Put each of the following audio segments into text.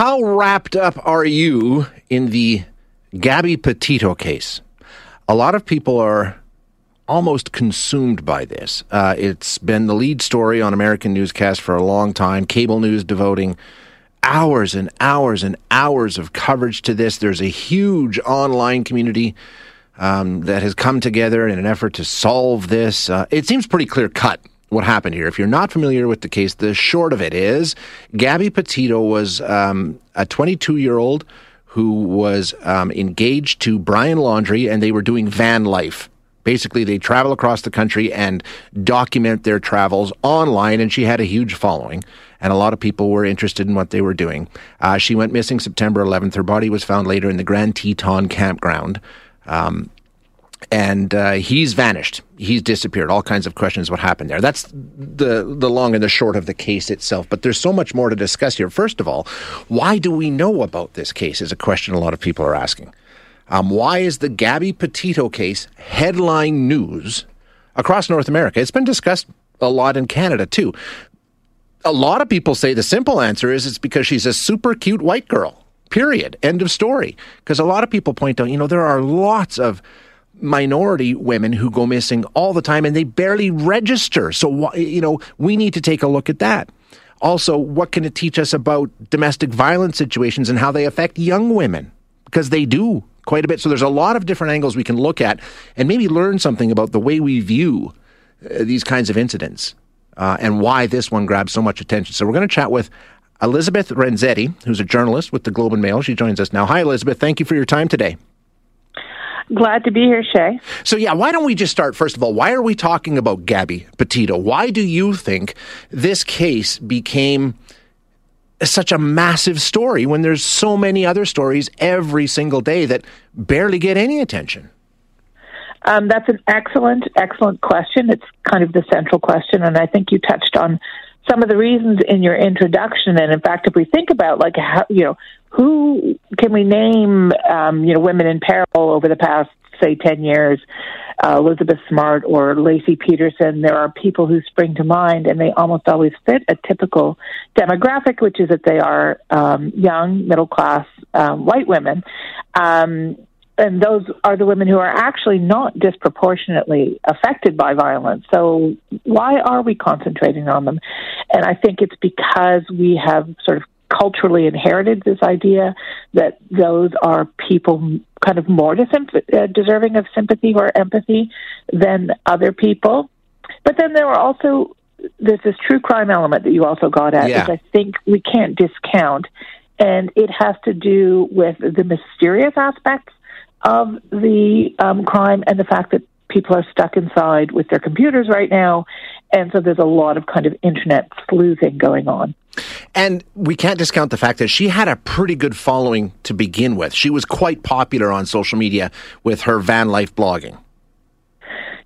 how wrapped up are you in the Gabby Petito case? A lot of people are almost consumed by this. Uh, it's been the lead story on American newscast for a long time. Cable news devoting hours and hours and hours of coverage to this. There's a huge online community um, that has come together in an effort to solve this. Uh, it seems pretty clear cut what happened here. If you're not familiar with the case, the short of it is Gabby Petito was um, a 22 year old who was um, engaged to Brian Laundrie, and they were doing van life. Basically, they travel across the country and document their travels online, and she had a huge following, and a lot of people were interested in what they were doing. Uh, she went missing September 11th. Her body was found later in the Grand Teton campground. Um, and uh, he's vanished. He's disappeared. All kinds of questions. What happened there? That's the the long and the short of the case itself. But there's so much more to discuss here. First of all, why do we know about this case? Is a question a lot of people are asking. Um, why is the Gabby Petito case headline news across North America? It's been discussed a lot in Canada too. A lot of people say the simple answer is it's because she's a super cute white girl. Period. End of story. Because a lot of people point out, you know, there are lots of minority women who go missing all the time and they barely register. So, you know, we need to take a look at that. Also, what can it teach us about domestic violence situations and how they affect young women? Because they do quite a bit. So, there's a lot of different angles we can look at and maybe learn something about the way we view uh, these kinds of incidents uh, and why this one grabs so much attention. So, we're going to chat with Elizabeth Renzetti, who's a journalist with the Globe and Mail. She joins us now. Hi, Elizabeth. Thank you for your time today. Glad to be here, Shay. So, yeah, why don't we just start? First of all, why are we talking about Gabby Petito? Why do you think this case became such a massive story when there's so many other stories every single day that barely get any attention? Um, that's an excellent, excellent question. It's kind of the central question, and I think you touched on some of the reasons in your introduction. And in fact, if we think about like how you know who can we name, um, you know, women in peril over the past, say, 10 years? Uh, Elizabeth Smart or Laci Peterson. There are people who spring to mind, and they almost always fit a typical demographic, which is that they are um, young, middle class, um, white women. Um, and those are the women who are actually not disproportionately affected by violence. So why are we concentrating on them? And I think it's because we have sort of culturally inherited this idea that those are people kind of more uh, deserving of sympathy or empathy than other people. But then there are also there's this true crime element that you also got at, yeah. which I think we can't discount, and it has to do with the mysterious aspects of the um, crime and the fact that people are stuck inside with their computers right now, and so there's a lot of kind of internet sleuthing going on. And we can't discount the fact that she had a pretty good following to begin with. She was quite popular on social media with her van life blogging.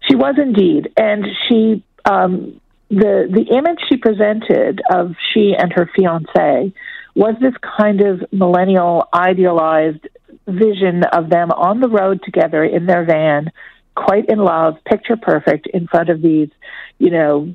She was indeed, and she um, the the image she presented of she and her fiance was this kind of millennial idealized vision of them on the road together in their van, quite in love, picture perfect, in front of these, you know,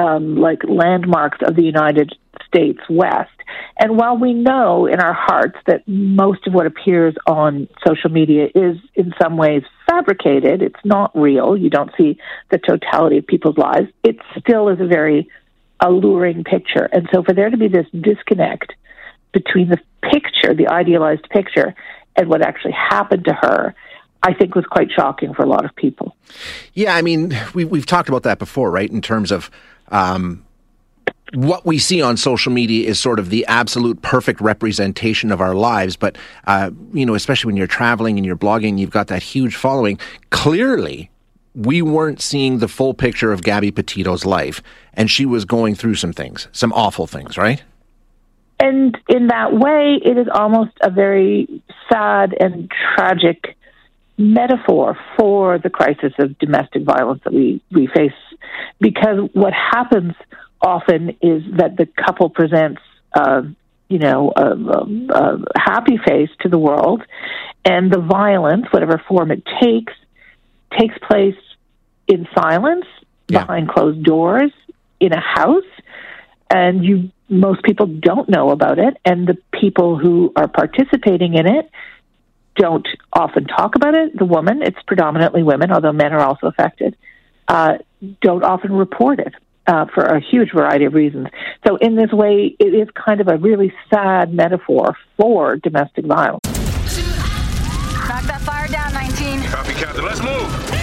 um, like landmarks of the United States West. And while we know in our hearts that most of what appears on social media is in some ways fabricated, it's not real, you don't see the totality of people's lives, it still is a very alluring picture. And so for there to be this disconnect between the picture, the idealized picture, and what actually happened to her, I think was quite shocking for a lot of people. Yeah, I mean, we, we've talked about that before, right? In terms of um, what we see on social media is sort of the absolute perfect representation of our lives. But, uh, you know, especially when you're traveling and you're blogging, you've got that huge following. Clearly, we weren't seeing the full picture of Gabby Petito's life, and she was going through some things, some awful things, right? And in that way, it is almost a very sad and tragic metaphor for the crisis of domestic violence that we, we face. Because what happens often is that the couple presents, uh, you know, a, a, a happy face to the world, and the violence, whatever form it takes, takes place in silence, yeah. behind closed doors, in a house, and you most people don't know about it, and the people who are participating in it don't often talk about it. The woman, it's predominantly women, although men are also affected, uh, don't often report it. Uh, for a huge variety of reasons. So, in this way, it is kind of a really sad metaphor for domestic violence. Knock that fire down, 19. Copy, Captain. Let's move.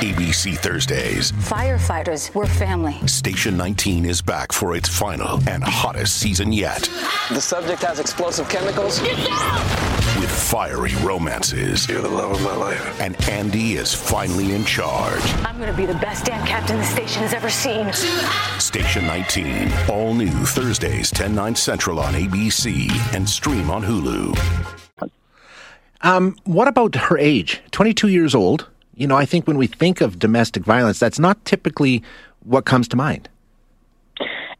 ABC Thursdays. Firefighters, we're family. Station 19 is back for its final and hottest season yet. The subject has explosive chemicals. With fiery romances. You're the love of my life. And Andy is finally in charge. I'm going to be the best damn captain the station has ever seen. Station 19. All new Thursdays, 10, 9 Central on ABC and stream on Hulu. Um, what about her age? 22 years old. You know, I think when we think of domestic violence, that's not typically what comes to mind.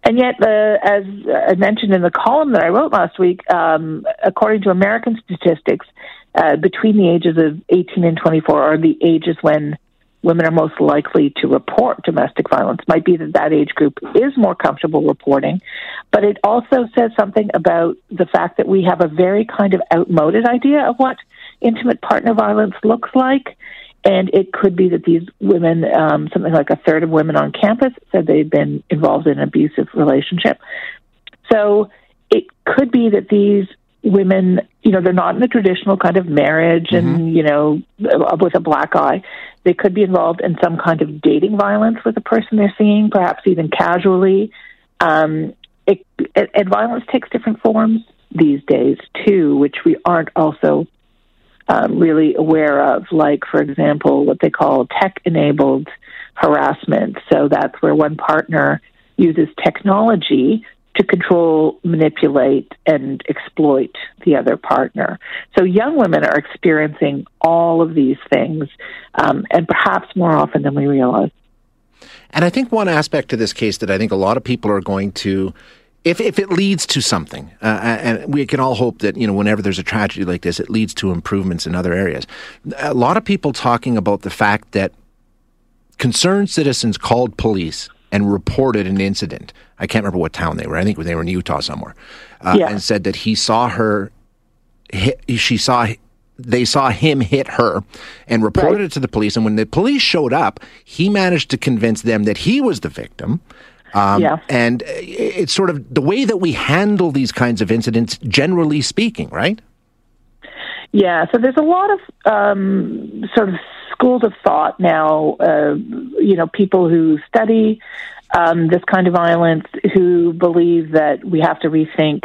And yet, as I mentioned in the column that I wrote last week, um, according to American statistics, uh, between the ages of 18 and 24 are the ages when women are most likely to report domestic violence. Might be that that age group is more comfortable reporting, but it also says something about the fact that we have a very kind of outmoded idea of what intimate partner violence looks like. And it could be that these women, um, something like a third of women on campus, said they'd been involved in an abusive relationship. So it could be that these women, you know, they're not in a traditional kind of marriage mm-hmm. and, you know, with a black eye. They could be involved in some kind of dating violence with the person they're seeing, perhaps even casually. Um, it, it, and violence takes different forms these days, too, which we aren't also um, really aware of, like, for example, what they call tech enabled harassment. So that's where one partner uses technology to control, manipulate, and exploit the other partner. So young women are experiencing all of these things, um, and perhaps more often than we realize. And I think one aspect to this case that I think a lot of people are going to if if it leads to something, uh, and we can all hope that you know whenever there's a tragedy like this, it leads to improvements in other areas. A lot of people talking about the fact that concerned citizens called police and reported an incident. I can't remember what town they were. I think they were in Utah somewhere, uh, yeah. and said that he saw her. Hit, she saw they saw him hit her and reported right. it to the police. And when the police showed up, he managed to convince them that he was the victim. Um, yeah. And it's sort of the way that we handle these kinds of incidents, generally speaking, right? Yeah, so there's a lot of um, sort of schools of thought now, uh, you know, people who study um, this kind of violence who believe that we have to rethink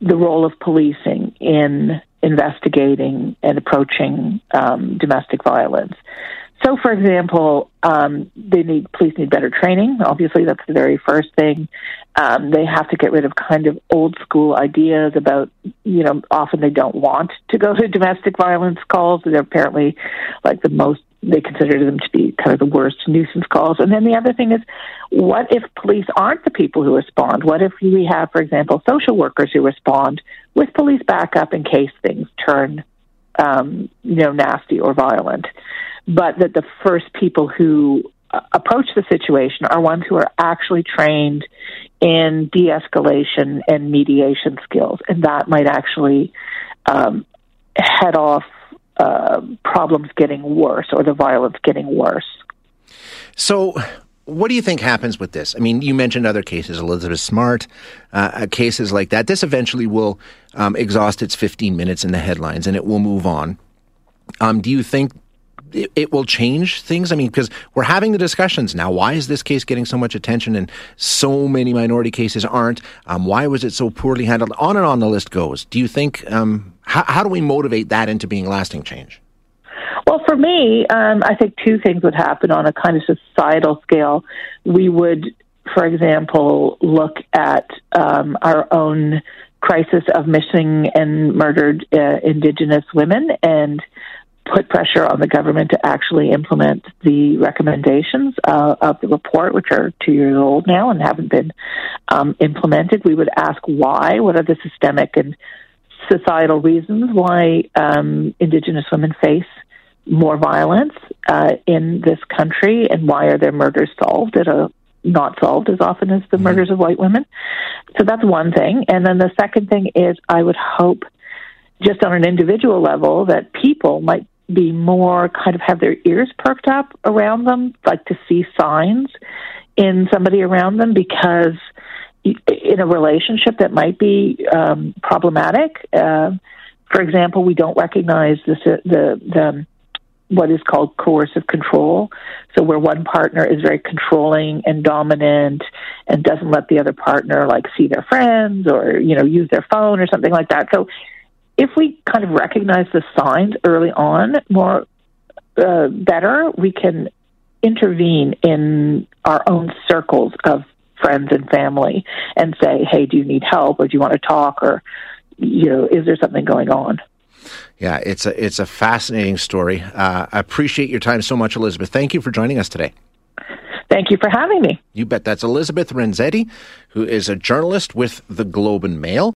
the role of policing in investigating and approaching um, domestic violence. So, for example, um, they need police need better training. Obviously, that's the very first thing. Um, they have to get rid of kind of old school ideas about, you know, often they don't want to go to domestic violence calls. They're apparently like the most they consider them to be kind of the worst nuisance calls. And then the other thing is, what if police aren't the people who respond? What if we have, for example, social workers who respond with police backup in case things turn, um, you know, nasty or violent? But that the first people who uh, approach the situation are ones who are actually trained in de escalation and mediation skills. And that might actually um, head off uh, problems getting worse or the violence getting worse. So, what do you think happens with this? I mean, you mentioned other cases, Elizabeth Smart, uh, uh cases like that. This eventually will um, exhaust its 15 minutes in the headlines and it will move on. Um, do you think it, it, will change things? I mean, because we're having the discussions now. Why is this case getting so much attention and so many minority cases aren't? Um, why was it so poorly handled? On and on the list goes. Do you think, um, how, how do we motivate that into being lasting change? Well, for me, um, I think two things would happen on a kind of societal scale. We would, for example, look at um, our own crisis of missing and murdered uh, Indigenous women and put pressure on the government to actually implement the recommendations uh, of the report, which are two years old now and haven't been um, implemented. We would ask why. What are the systemic and societal reasons why um, Indigenous women face more violence uh, in this country, and why are their murders solved at a not solved as often as the murders of white women. So that's one thing. And then the second thing is I would hope just on an individual level that people might be more kind of have their ears perked up around them, like to see signs in somebody around them because in a relationship that might be um, problematic. Uh, for example, we don't recognize this, the the what is called coercive control. So where one partner is very controlling and dominant and doesn't let the other partner like see their friends or you know use their phone or something like that. So if we kind of recognize the signs early on more uh, better, we can intervene in our own circles of friends and family and say, "Hey, do you need help, or do you want to talk, or you know, is there something going on?" Yeah, it's a it's a fascinating story. Uh, I appreciate your time so much, Elizabeth. Thank you for joining us today. Thank you for having me. You bet. That's Elizabeth Renzetti, who is a journalist with the Globe and Mail.